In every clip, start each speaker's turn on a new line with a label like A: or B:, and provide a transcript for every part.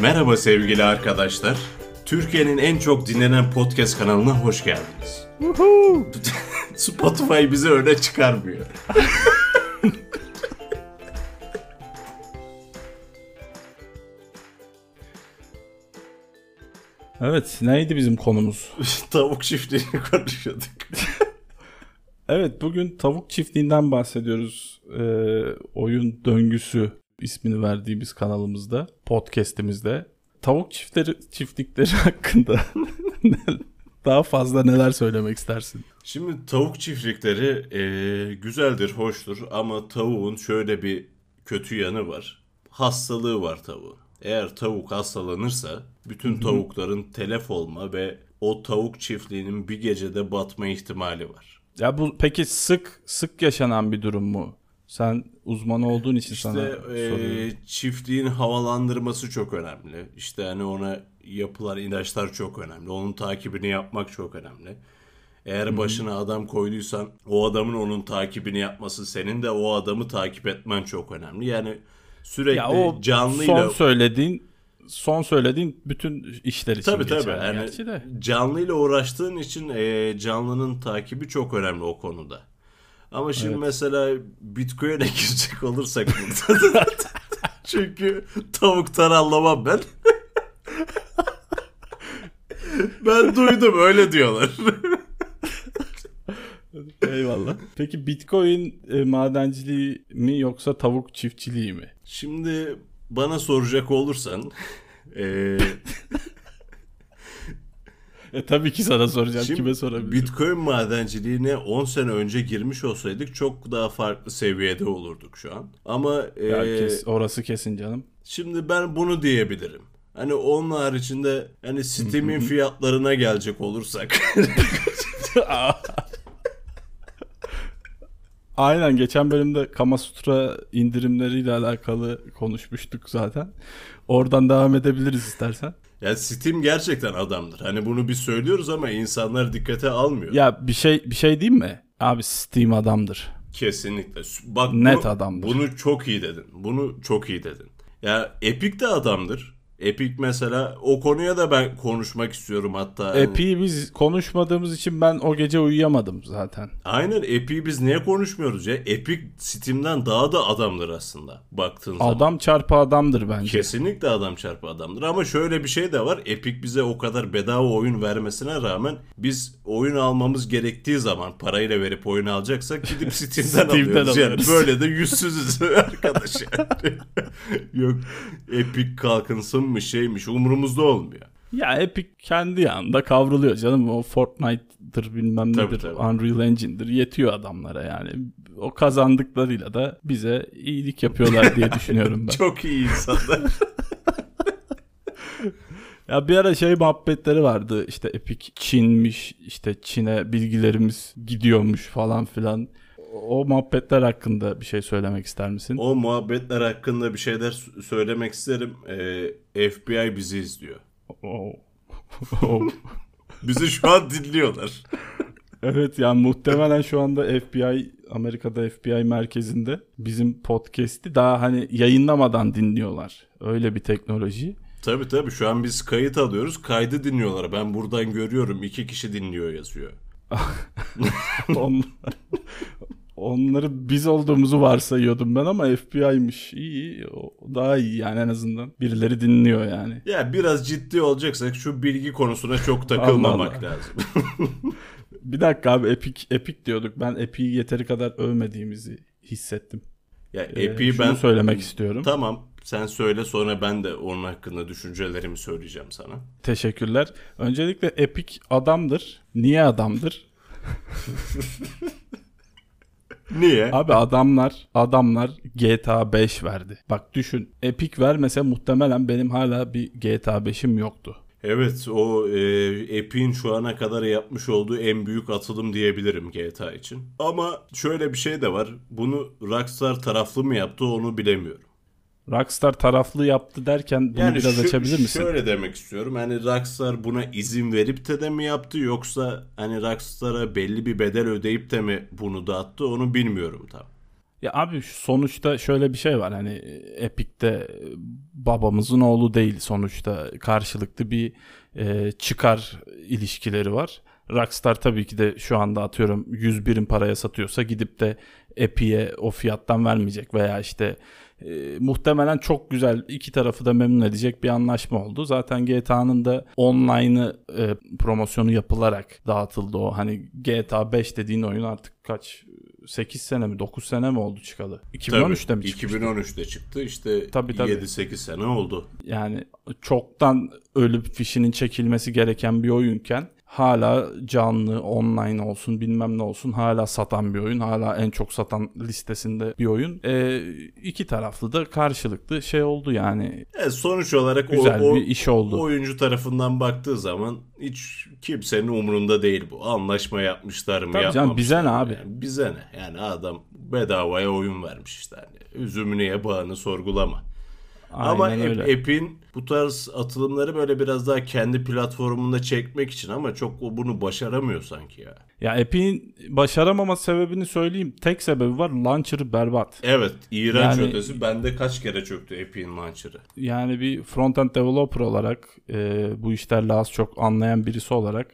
A: Merhaba sevgili arkadaşlar. Türkiye'nin en çok dinlenen podcast kanalına hoş geldiniz. Spotify bizi öne çıkarmıyor.
B: Evet neydi bizim konumuz?
A: Tavuk çiftliğini konuşuyorduk.
B: Evet bugün tavuk çiftliğinden bahsediyoruz. Ee, oyun döngüsü ismini verdiğimiz kanalımızda, podcast'imizde. Tavuk çiftleri, çiftlikleri hakkında daha fazla neler söylemek istersin?
A: Şimdi tavuk çiftlikleri e, güzeldir, hoştur ama tavuğun şöyle bir kötü yanı var. Hastalığı var tavuğun. Eğer tavuk hastalanırsa bütün tavukların telef olma ve o tavuk çiftliğinin bir gecede batma ihtimali var.
B: Ya bu peki sık sık yaşanan bir durum mu? Sen uzman olduğun için sana
A: İşte
B: soruyorum.
A: e, çiftliğin havalandırması çok önemli. İşte hani ona yapılan ilaçlar çok önemli. Onun takibini yapmak çok önemli. Eğer başına adam koyduysan o adamın onun takibini yapması senin de o adamı takip etmen çok önemli. Yani sürekli
B: Ya o
A: canlıyla
B: son söylediğin son söylediğin bütün işler için
A: Tabii tabii.
B: geçerli
A: Yani
B: de.
A: canlıyla uğraştığın için e, canlının takibi çok önemli o konuda. Ama şimdi mesela Bitcoin'e girecek olursak burada. Çünkü tavuktan anlamam ben. ben duydum öyle diyorlar.
B: Eyvallah. Peki Bitcoin e, madenciliği mi yoksa tavuk çiftçiliği mi?
A: Şimdi bana soracak olursan e,
B: E tabii ki sana soracağım.
A: Şimdi
B: Kime sorabilirim?
A: Bitcoin madenciliğine 10 sene önce girmiş olsaydık çok daha farklı seviyede olurduk şu an. Ama
B: Ya
A: e,
B: kes- orası kesin canım.
A: şimdi ben bunu diyebilirim. Hani onun haricinde hani Steam'in fiyatlarına gelecek olursak
B: Aynen geçen bölümde Kama Sutra indirimleriyle alakalı konuşmuştuk zaten. Oradan devam edebiliriz istersen.
A: Ya Steam gerçekten adamdır. Hani bunu biz söylüyoruz ama insanlar dikkate almıyor.
B: Ya bir şey bir şey diyeyim mi? Abi Steam adamdır.
A: Kesinlikle. Bak
B: Net
A: bunu,
B: adamdır.
A: Bunu çok iyi dedin. Bunu çok iyi dedin. Ya Epic de adamdır. Epic mesela o konuya da ben konuşmak istiyorum hatta. Hani-
B: Epic'i biz konuşmadığımız için ben o gece uyuyamadım zaten.
A: Aynen Epic'i biz niye konuşmuyoruz ya? Epic Steam'den daha da adamdır aslında baktığın zaman.
B: Adam çarpı adamdır bence.
A: Kesinlikle adam çarpı adamdır ama şöyle bir şey de var. Epic bize o kadar bedava oyun vermesine rağmen biz oyun almamız gerektiği zaman parayla verip oyun alacaksak gidip Steam'den,
B: Steam'den
A: alıyoruz. Yani böyle de yüzsüzüz arkadaş yani. Yok Epic kalkınsınmış şeymiş umurumuzda olmuyor.
B: Ya Epic kendi yanında kavruluyor canım. O Fortnite'dır bilmem
A: Tabii,
B: nedir.
A: tabii.
B: Unreal Engine'dir. Yetiyor adamlara yani. O kazandıklarıyla da bize iyilik yapıyorlar diye düşünüyorum ben.
A: Çok iyi insanlar.
B: Ya bir ara şey muhabbetleri vardı. İşte Epic Çinmiş. işte Çin'e bilgilerimiz gidiyormuş falan filan. O muhabbetler hakkında bir şey söylemek ister misin?
A: o muhabbetler hakkında bir şeyler söylemek isterim. Ee, FBI bizi izliyor.
B: O- o-
A: Bizi şu an dinliyorlar.
B: Evet yani muhtemelen şu anda FBI Amerika'da FBI merkezinde bizim podcast'i daha hani yayınlamadan dinliyorlar. Öyle bir teknoloji.
A: Tabii tabii şu an biz kayıt alıyoruz. Kaydı dinliyorlar. Ben buradan görüyorum. iki kişi dinliyor yazıyor.
B: On- Onları biz olduğumuzu varsayıyordum ben ama FBI'miş. İyi, daha iyi yani en azından. Birileri dinliyor yani.
A: Ya biraz ciddi olacaksak şu bilgi konusuna çok takılmamak
B: Allah Allah.
A: lazım.
B: Bir dakika abi Epic Epic diyorduk. Ben Epic'i yeteri kadar övmediğimizi hissettim.
A: Ya
B: Ee, şunu
A: ben
B: söylemek istiyorum.
A: Tamam. Sen söyle sonra ben de onun hakkında düşüncelerimi söyleyeceğim sana.
B: Teşekkürler. Öncelikle Epic adamdır. Niye adamdır?
A: Niye?
B: Abi adamlar adamlar GTA 5 verdi. Bak düşün Epic vermese muhtemelen benim hala bir GTA 5'im yoktu.
A: Evet o e, Epic'in şu ana kadar yapmış olduğu en büyük atılım diyebilirim GTA için. Ama şöyle bir şey de var. Bunu Rockstar taraflı mı yaptı onu bilemiyorum.
B: Rockstar taraflı yaptı derken bunu biraz
A: şu-
B: açabilir misin?
A: Şöyle demek istiyorum. Hani Rockstar buna izin verip de de mi yaptı yoksa hani Rockstar'a belli bir bedel ödeyip de mi bunu dağıttı onu bilmiyorum tam.
B: Ya abi sonuçta şöyle bir şey var hani Epic'te babamızın oğlu değil sonuçta karşılıklı bir e, çıkar ilişkileri var. Rockstar tabii ki de şu anda atıyorum 100 birim paraya satıyorsa gidip de Epic'e o fiyattan vermeyecek veya işte e, muhtemelen çok güzel iki tarafı da memnun edecek bir anlaşma oldu. Zaten GTA'nın da online'ı e, promosyonu yapılarak dağıtıldı o. Hani GTA 5 dediğin oyun artık kaç 8 sene mi 9 sene mi oldu çıkalı? 2013'te
A: Tabii,
B: mi çıkmıştı?
A: 2013'te çıktı. İşte
B: Tabii, tabii.
A: 7-8 sene oldu.
B: Yani çoktan ölüp fişinin çekilmesi gereken bir oyunken hala canlı online olsun bilmem ne olsun hala satan bir oyun. Hala en çok satan listesinde bir oyun. Ee, iki taraflı da karşılıklı şey oldu yani.
A: Evet, sonuç olarak
B: Güzel
A: o, o,
B: bir iş oldu.
A: oyuncu tarafından baktığı zaman hiç kimsenin umurunda değil bu. Anlaşma yapmışlar mı
B: Tabii canım,
A: yapmamışlar
B: bize ne abi?
A: Yani bize ne? Yani adam bedavaya oyun vermiş işte. Yani üzümünü ye bağını sorgulama. Ama
B: Aynen.
A: App'in bu tarz atılımları böyle biraz daha kendi platformunda çekmek için ama çok o bunu başaramıyor sanki ya.
B: Ya Epic'in başaramama sebebini söyleyeyim. Tek sebebi var. Launcher'ı berbat.
A: Evet, iğrenç
B: Yani-
A: ötesi. Bende kaç kere çöktü App'in launcher'ı.
B: Yani bir front-end developer olarak e, bu işlerle az çok anlayan birisi olarak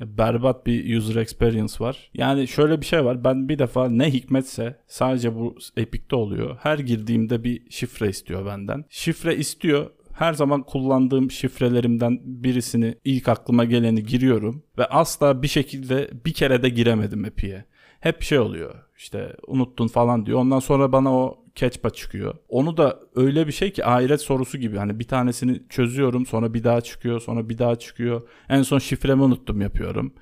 B: berbat bir user experience var. Yani şöyle bir şey var. Ben bir defa ne hikmetse sadece bu Epic'te oluyor. Her girdiğimde bir şifre istiyor benden. Şifre istiyor. Her zaman kullandığım şifrelerimden birisini ilk aklıma geleni giriyorum ve asla bir şekilde bir kere de giremedim Epic'e. Hep şey oluyor işte unuttun falan diyor. Ondan sonra bana o catchpa çıkıyor. Onu da öyle bir şey ki ahiret sorusu gibi. Hani bir tanesini çözüyorum sonra bir daha çıkıyor sonra bir daha çıkıyor. En son şifremi unuttum yapıyorum.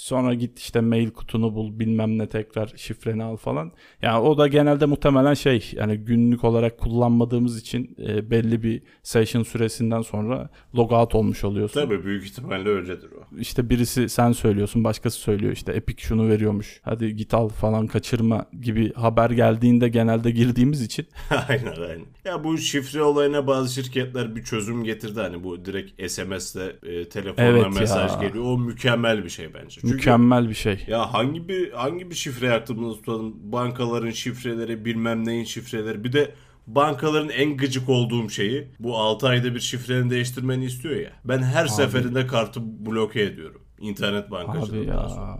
B: Sonra git işte mail kutunu bul bilmem ne tekrar şifreni al falan. Yani o da genelde muhtemelen şey yani günlük olarak kullanmadığımız için e, belli bir session süresinden sonra logout olmuş oluyorsun.
A: Tabii büyük ihtimalle öyledir o.
B: İşte birisi sen söylüyorsun başkası söylüyor işte Epic şunu veriyormuş hadi git al falan kaçırma gibi haber geldiğinde genelde girdiğimiz için
A: aynen aynen. Ya bu şifre olayına bazı şirketler bir çözüm getirdi. Hani bu direkt SMS'le e, telefonla
B: Evet ya.
A: mesaj geliyor. O mükemmel bir şey bence. Çünkü
B: mükemmel bir şey.
A: ya hangi bir hangi bir şifre aklımızda tutalım? Bankaların şifreleri, bilmem neyin şifreleri. Bir de bankaların en gıcık olduğum şeyi bu 6 ayda bir şifreni değiştirmeni istiyor ya. Ben her seferinde kartı bloke ediyorum. İnternet
B: Abi
A: bankacılığından
B: ya
A: sonra.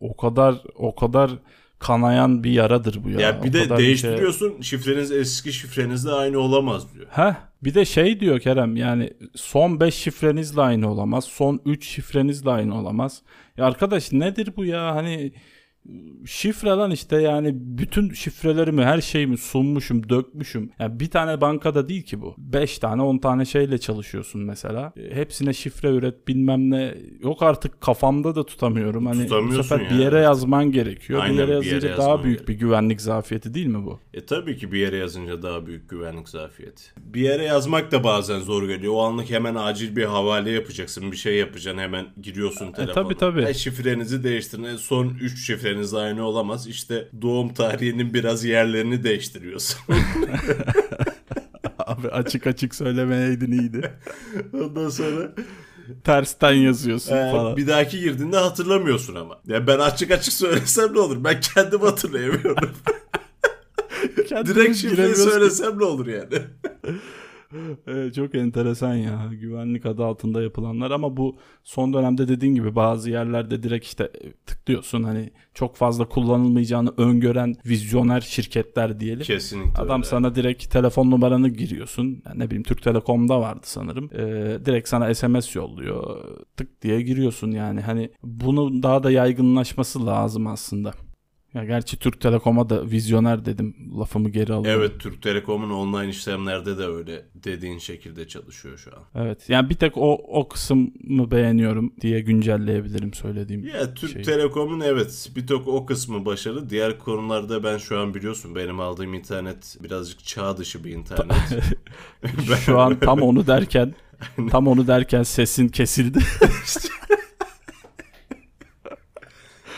B: o kadar o kadar kanayan bir yaradır bu ya.
A: Ya bir
B: O
A: de
B: şey-
A: değiştiriyorsun şifreniz eski şifrenizle aynı olamaz diyor.
B: Heh, bir de şey diyor Kerem yani son 5 şifrenizle aynı olamaz. Son 3 şifrenizle aynı olamaz. Ya arkadaş nedir bu ya hani şifre lan işte yani bütün şifrelerimi her şeyimi sunmuşum dökmüşüm. Yani bir tane bankada değil ki bu. 5 tane 10 tane şeyle çalışıyorsun mesela. E, Hepsine şifre üret bilmem ne. Yok artık kafamda da tutamıyorum. Hani bu sefer bir yere yazman gerekiyor.
A: Aynen,
B: bir yere
A: bir
B: yazınca
A: yere
B: daha büyük bir güvenlik zafiyeti değil mi bu?
A: E tabii ki bir yere yazınca daha büyük güvenlik zafiyeti. Bir yere yazmak da bazen zor geliyor. O anlık hemen acil bir havale yapacaksın. Bir şey yapacaksın hemen giriyorsun telefona.
B: tabii, tabii.
A: E, şifrenizi değiştirin. E, son 3 şifreniz aynı olamaz. İşte doğum tarihinin biraz yerlerini değiştiriyorsun.
B: Abi açık açık söylemeyeydin iyiydi.
A: Ondan sonra
B: Tersten yazıyorsun
A: e,
B: falan.
A: bir dahaki girdiğinde hatırlamıyorsun ama. Ya ben açık açık söylesem ne olur? Ben kendim hatırlayamıyorum. Direkt şifreyi söylesem ne olur yani?
B: Evet, çok enteresan ya güvenlik adı altında yapılanlar ama bu son dönemde dediğin gibi bazı yerlerde direkt işte tıklıyorsun hani çok fazla kullanılmayacağını öngören vizyoner şirketler diyelim.
A: Kesinlikle
B: Adam
A: öyle.
B: sana direkt telefon numaranı giriyorsun. Yani ne bileyim Türk Telekom'da vardı sanırım. Ee, direkt sana SMS yolluyor. Tık diye giriyorsun yani. Hani bunu daha da yaygınlaşması lazım aslında. Ya gerçi Türk Telekom'a da vizyoner dedim. Lafımı geri alıyorum.
A: Evet Türk Telekom'un online işlemlerde de öyle dediğin şekilde çalışıyor şu an.
B: Evet. Yani bir tek o o kısmı beğeniyorum diye güncelleyebilirim söylediğim.
A: Ya Türk
B: Şey.
A: Telekom'un evet bir tek o kısmı başarılı. Diğer konularda ben şu an biliyorsun benim aldığım internet birazcık çağ dışı bir internet.
B: Şu an tam onu derken tam onu derken sesin kesildi.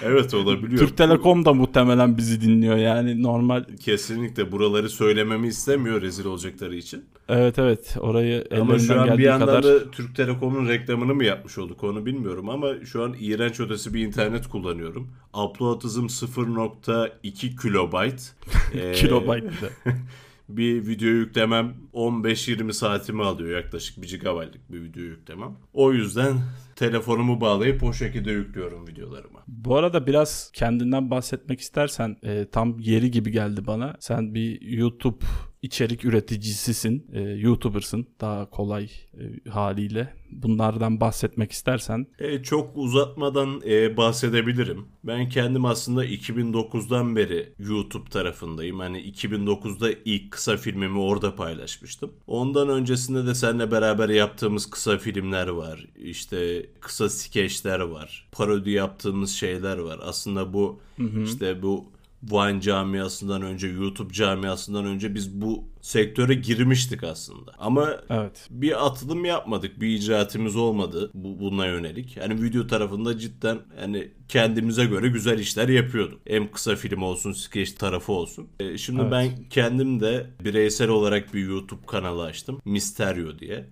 A: Evet olabiliyor.
B: Türk Telekom da muhtemelen bizi dinliyor yani normal.
A: Kesinlikle buraları söylememi istemiyor rezil olacakları için.
B: Evet evet orayı
A: Ama şu an bir yandan
B: kadar.
A: da Türk Telekom'un reklamını mı yapmış olduk onu bilmiyorum ama şu an iğrenç ötesi bir internet kullanıyorum. Upload hızım 0.2 kilobayt. Ee,
B: Kilobayt bir de.
A: bir video yüklemem 15-20 saatimi alıyor yaklaşık 1 GB'lık bir video yüklemem. O yüzden telefonumu bağlayıp o şekilde yüklüyorum videolarımı.
B: Bu arada biraz kendinden bahsetmek istersen e, tam yeri gibi geldi bana. Sen bir YouTube içerik üreticisisin, e, YouTuber'sın daha kolay e, haliyle. Bunlardan bahsetmek istersen
A: E, çok uzatmadan e, bahsedebilirim. Ben kendim aslında 2009'dan beri YouTube tarafındayım. Hani 2009'da ilk kısa filmimi orada paylaşmıştım. Ondan öncesinde de seninle beraber yaptığımız kısa filmler var. İşte kısa skeçler var. Parodi yaptığımız şeyler var. Aslında bu işte bu Vine camiasından önce, YouTube camiasından önce biz bu sektöre girmiştik aslında. Ama
B: evet.
A: bir atılım yapmadık. Bir icraatımız olmadı bu, buna yönelik. Yani video tarafında cidden hani kendimize göre güzel işler yapıyorduk. Hem kısa film olsun, skeç tarafı olsun. E, şimdi
B: Evet.
A: ben kendim de bireysel olarak bir YouTube kanalı açtım. Misterio diye.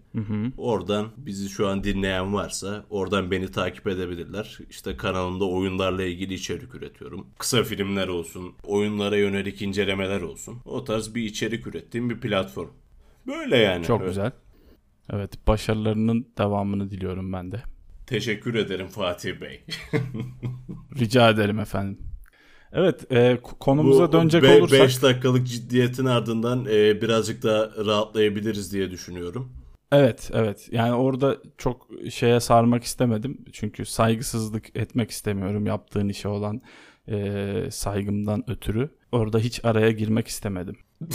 A: Oradan bizi şu an dinleyen varsa oradan beni takip edebilirler. İşte kanalımda oyunlarla ilgili içerik üretiyorum. Kısa filmler olsun, oyunlara yönelik incelemeler olsun. O tarz bir içerik ürettiğim bir platform. Böyle yani.
B: Çok
A: Öyle.
B: güzel. Evet başarılarının devamını diliyorum ben de.
A: Teşekkür ederim Fatih Bey.
B: Rica ederim efendim. Evet e, konumuza dönecek
A: 5
B: olursak.
A: dakikalık ciddiyetin ardından e, birazcık daha rahatlayabiliriz diye düşünüyorum.
B: Evet evet yani orada çok şeye sarmak istemedim. Çünkü saygısızlık etmek istemiyorum yaptığın işe olan e, saygımdan ötürü. Orada hiç araya girmek istemedim.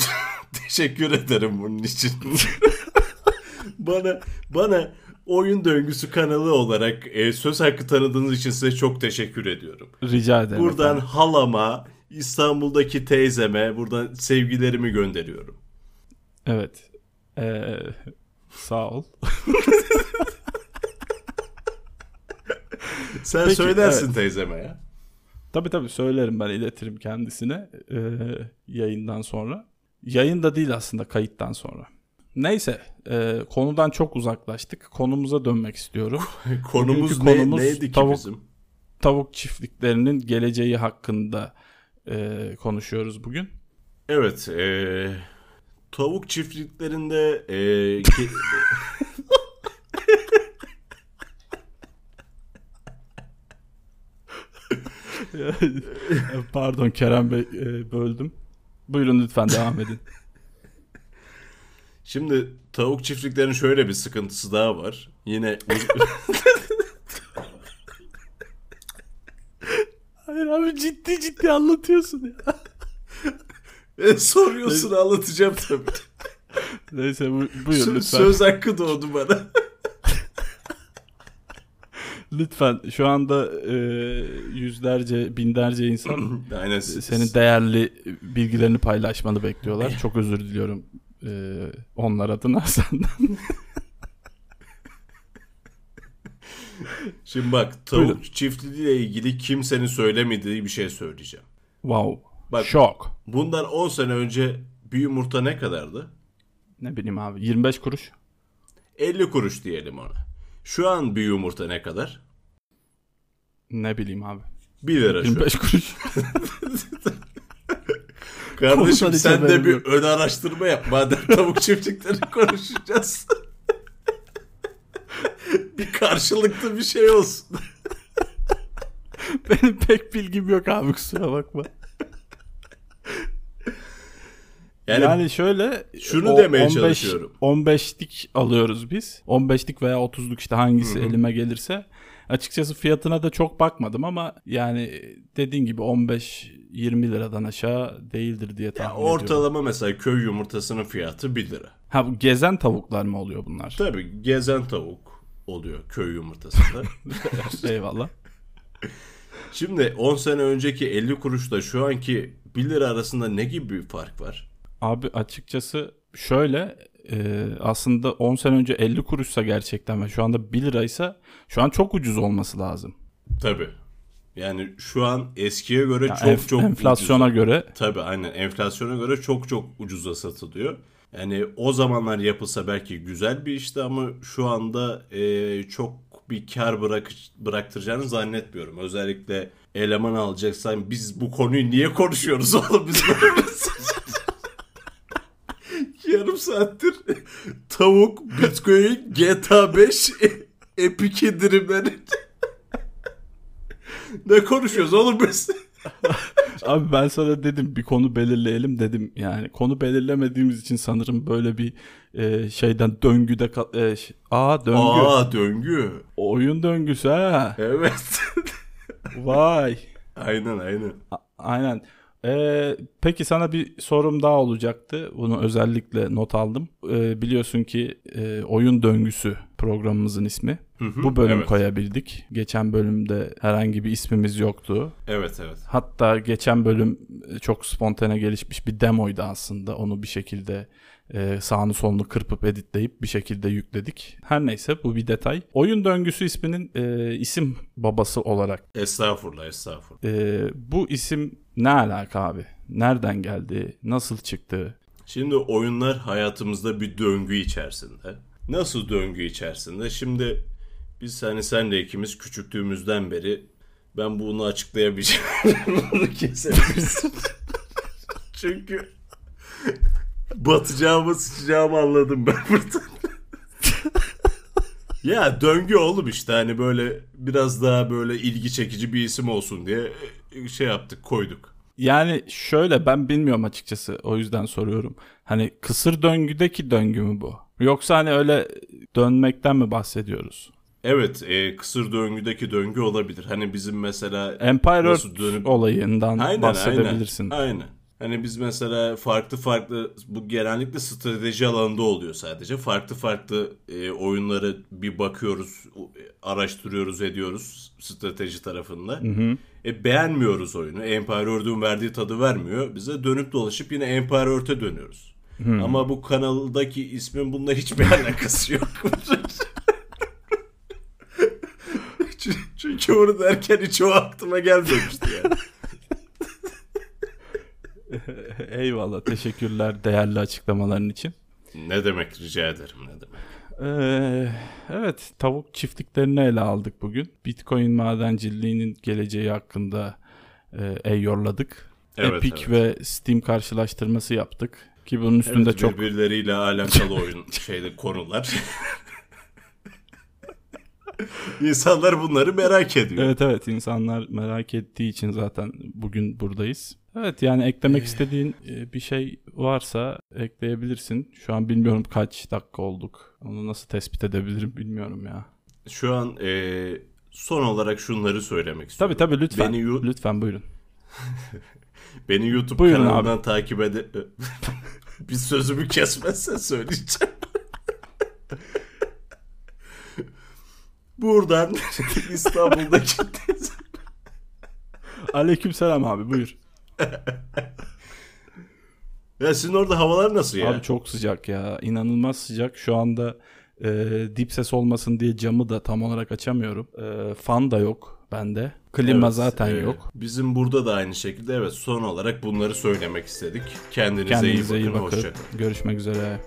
A: Teşekkür ederim bunun için. bana bana oyun döngüsü kanalı olarak e, söz hakkı tanıdığınız için size çok teşekkür ediyorum.
B: Rica ederim.
A: Buradan
B: efendim.
A: halama, İstanbul'daki teyzeme buradan sevgilerimi gönderiyorum.
B: Evet. E, sağ ol.
A: Sen
B: Peki,
A: söylersin teyzeme ya.
B: Tabii tabii söylerim ben iletirim kendisine e, yayından sonra. Yayın da değil aslında kayıttan sonra. Neyse e, konudan çok uzaklaştık. Konumuza dönmek istiyorum.
A: Konumuz,
B: Bugünkü
A: ne,
B: konumuz
A: neydi ki
B: tavuk-
A: bizim?
B: Tavuk çiftliklerinin geleceği hakkında e, konuşuyoruz bugün.
A: Evet, e, tavuk çiftliklerinde e, ki-
B: Pardon Kerem Bey e, böldüm. Buyurun lütfen devam edin.
A: şimdi tavuk çiftliklerinin şöyle bir sıkıntısı daha var. Yine
B: Hayır abi ciddi ciddi anlatıyorsun ya.
A: E, soruyorsun anlatacağım tabii.
B: Neyse bu, buyur
A: Sö-
B: lütfen.
A: Söz hakkı doğdu bana.
B: Lütfen şu anda e, yüzlerce binlerce insan
A: Aynen.
B: senin değerli bilgilerini paylaşmanı bekliyorlar. Çok özür diliyorum e, onlar adına senden.
A: Şimdi bak tavuk
B: Buyurun.
A: çiftliğiyle ilgili kimsenin söylemediği bir şey söyleyeceğim.
B: Wow.
A: Bak-
B: Şok.
A: Bundan 10 sene önce bir yumurta ne kadardı?
B: Ne bileyim abi 25 kuruş.
A: 50 kuruş diyelim ona. Şu an bir yumurta ne kadar?
B: Ne bileyim abi.
A: 1 lira şu an.
B: 25 kuruş.
A: Kardeşim
B: Konudan hiç
A: sen de bir ön araştırma yap. Madem tavuk çiftlikleri konuşacağız. bir karşılıklı bir şey olsun.
B: Benim pek bilgim yok abi kusura bakma.
A: Yani,
B: Yani, şöyle
A: şunu demeye
B: 15
A: çalışıyorum.
B: 15'lik alıyoruz biz. 15'lik veya 30'luk işte hangisi elime gelirse. Açıkçası fiyatına da çok bakmadım ama yani dediğin gibi 15-20 liradan aşağı değildir diye
A: ya
B: tahmin ediyorum.
A: ortalama mesela köy yumurtasının fiyatı 1 lira.
B: Ha gezen tavuklar mı oluyor bunlar?
A: Tabii gezen tavuk oluyor köy yumurtasında.
B: Eyvallah.
A: Şimdi 10 sene önceki 50 kuruşla şu anki 1 lira arasında ne gibi bir fark var?
B: Abi açıkçası şöyle e, aslında 10 sene önce 50 kuruşsa gerçekten ve şu anda 1 liraysa şu an çok ucuz olması lazım.
A: Tabii. Yani şu an eskiye göre
B: Ya
A: çok
B: enf-
A: çok
B: enflasyona
A: ucuza.
B: göre
A: Tabii aynen enflasyona göre çok çok ucuza satılıyor. Yani o zamanlar yapılsa belki güzel bir işti ama şu anda e, çok bir kar bırak bıraktıracağını zannetmiyorum. Özellikle eleman alacaksan biz bu konuyu niye konuşuyoruz oğlum biz böyle Yarım saattir tavuk, bitcoin, GTA 5, Epic indirimleri. ne konuşuyoruz oğlum biz?
B: Abi ben sana dedim bir konu belirleyelim dedim. Yani konu belirlemediğimiz için sanırım böyle bir e, şeyden döngüde e, aa döngü.
A: Aa döngü.
B: Oyun döngüsü ha.
A: Evet.
B: Vay.
A: aynen aynen.
B: A- Aynen. Ee, peki sana bir sorum daha olacaktı. Bunu özellikle not aldım. Ee, biliyorsun ki e, oyun döngüsü programımızın ismi.
A: Hı hı,
B: Bu bölüm
A: evet.
B: koyabildik. Geçen bölümde herhangi bir ismimiz yoktu.
A: Evet evet.
B: Hatta geçen bölüm e, çok spontane gelişmiş bir demoydu aslında. Onu bir şekilde e, sağını solunu kırpıp editleyip bir şekilde yükledik. Her neyse bu bir detay. Oyun döngüsü isminin e, isim babası olarak
A: Estağfurullah estağfurullah.
B: e, bu isim ne alaka abi? Nereden geldi? Nasıl çıktı?
A: Şimdi oyunlar hayatımızda bir döngü içerisinde. Nasıl döngü içerisinde? Şimdi biz hani senle ikimiz küçüklüğümüzden beri ben bunu açıklayamayacağım. Bunu kesebilirsin. Çünkü batacağımı sıçacağımı anladım ben burada. ya döngü oğlum işte hani böyle biraz daha böyle ilgi çekici bir isim olsun diye şey yaptık koyduk.
B: Yani şöyle ben bilmiyorum açıkçası o yüzden soruyorum. Hani kısır döngüdeki döngü mü bu? Yoksa hani öyle dönmekten mi bahsediyoruz?
A: Evet, e, kısır döngüdeki döngü olabilir. Hani bizim mesela
B: Empire
A: Nasıl dönüp-
B: olayından
A: aynen
B: bahsedebilirsin.
A: aynen. Aynen. Hani biz mesela farklı farklı bu genellikle strateji alanında oluyor sadece. Farklı farklı e, oyunları bir bakıyoruz, araştırıyoruz, ediyoruz strateji tarafında. E, beğenmiyoruz oyunu. Empire Earth'ün verdiği tadı vermiyor. Bize dönüp dolaşıp yine Empire Earth'e dönüyoruz. Ama bu kanaldaki ismin bununla hiçbir alakası yok. Çünkü- Çünkü onu derken hiç o aklıma gelmemişti yani.
B: Eyvallah teşekkürler değerli açıklamaların için.
A: Ne demek rica ederim ne demek.
B: Ee, evet tavuk çiftliklerini ele aldık bugün. Bitcoin madenciliğinin geleceği hakkında e, eyyorladık.
A: Evet,
B: Epic
A: evet.
B: ve Steam karşılaştırması yaptık. Ki bunun üstünde
A: Evet,
B: çok
A: birbirleriyle alakalı oyun şeyde konular. İnsanlar bunları merak ediyor.
B: Evet evet insanlar merak ettiği için zaten bugün buradayız. Evet yani eklemek istediğin e, bir şey varsa ekleyebilirsin. Şu an bilmiyorum kaç dakika olduk. Onu nasıl tespit edebilirim bilmiyorum ya.
A: Şu an e, son olarak şunları söylemek istiyorum.
B: Tabii tabii lütfen.
A: Beni
B: Lütfen buyurun.
A: Beni YouTube
B: Buyurun
A: kanalından takip ede... bir sözümü kesmezsen söyleyeceğim. Buradan İstanbul'daki
B: Aleykümselam abi buyur.
A: Ya sizin orada havalar nasıl ya?
B: Abi çok sıcak ya. İnanılmaz sıcak. Şu anda e, dip ses olmasın diye camı da tam olarak açamıyorum. E, fan da yok bende. Klima
A: Evet,
B: zaten
A: e,
B: yok.
A: Bizim burada da aynı şekilde evet son olarak bunları söylemek istedik. Kendinize,
B: Kendinize
A: iyi
B: iyi
A: bakın.
B: bakın.
A: Hoşçakalın.
B: Görüşmek üzere.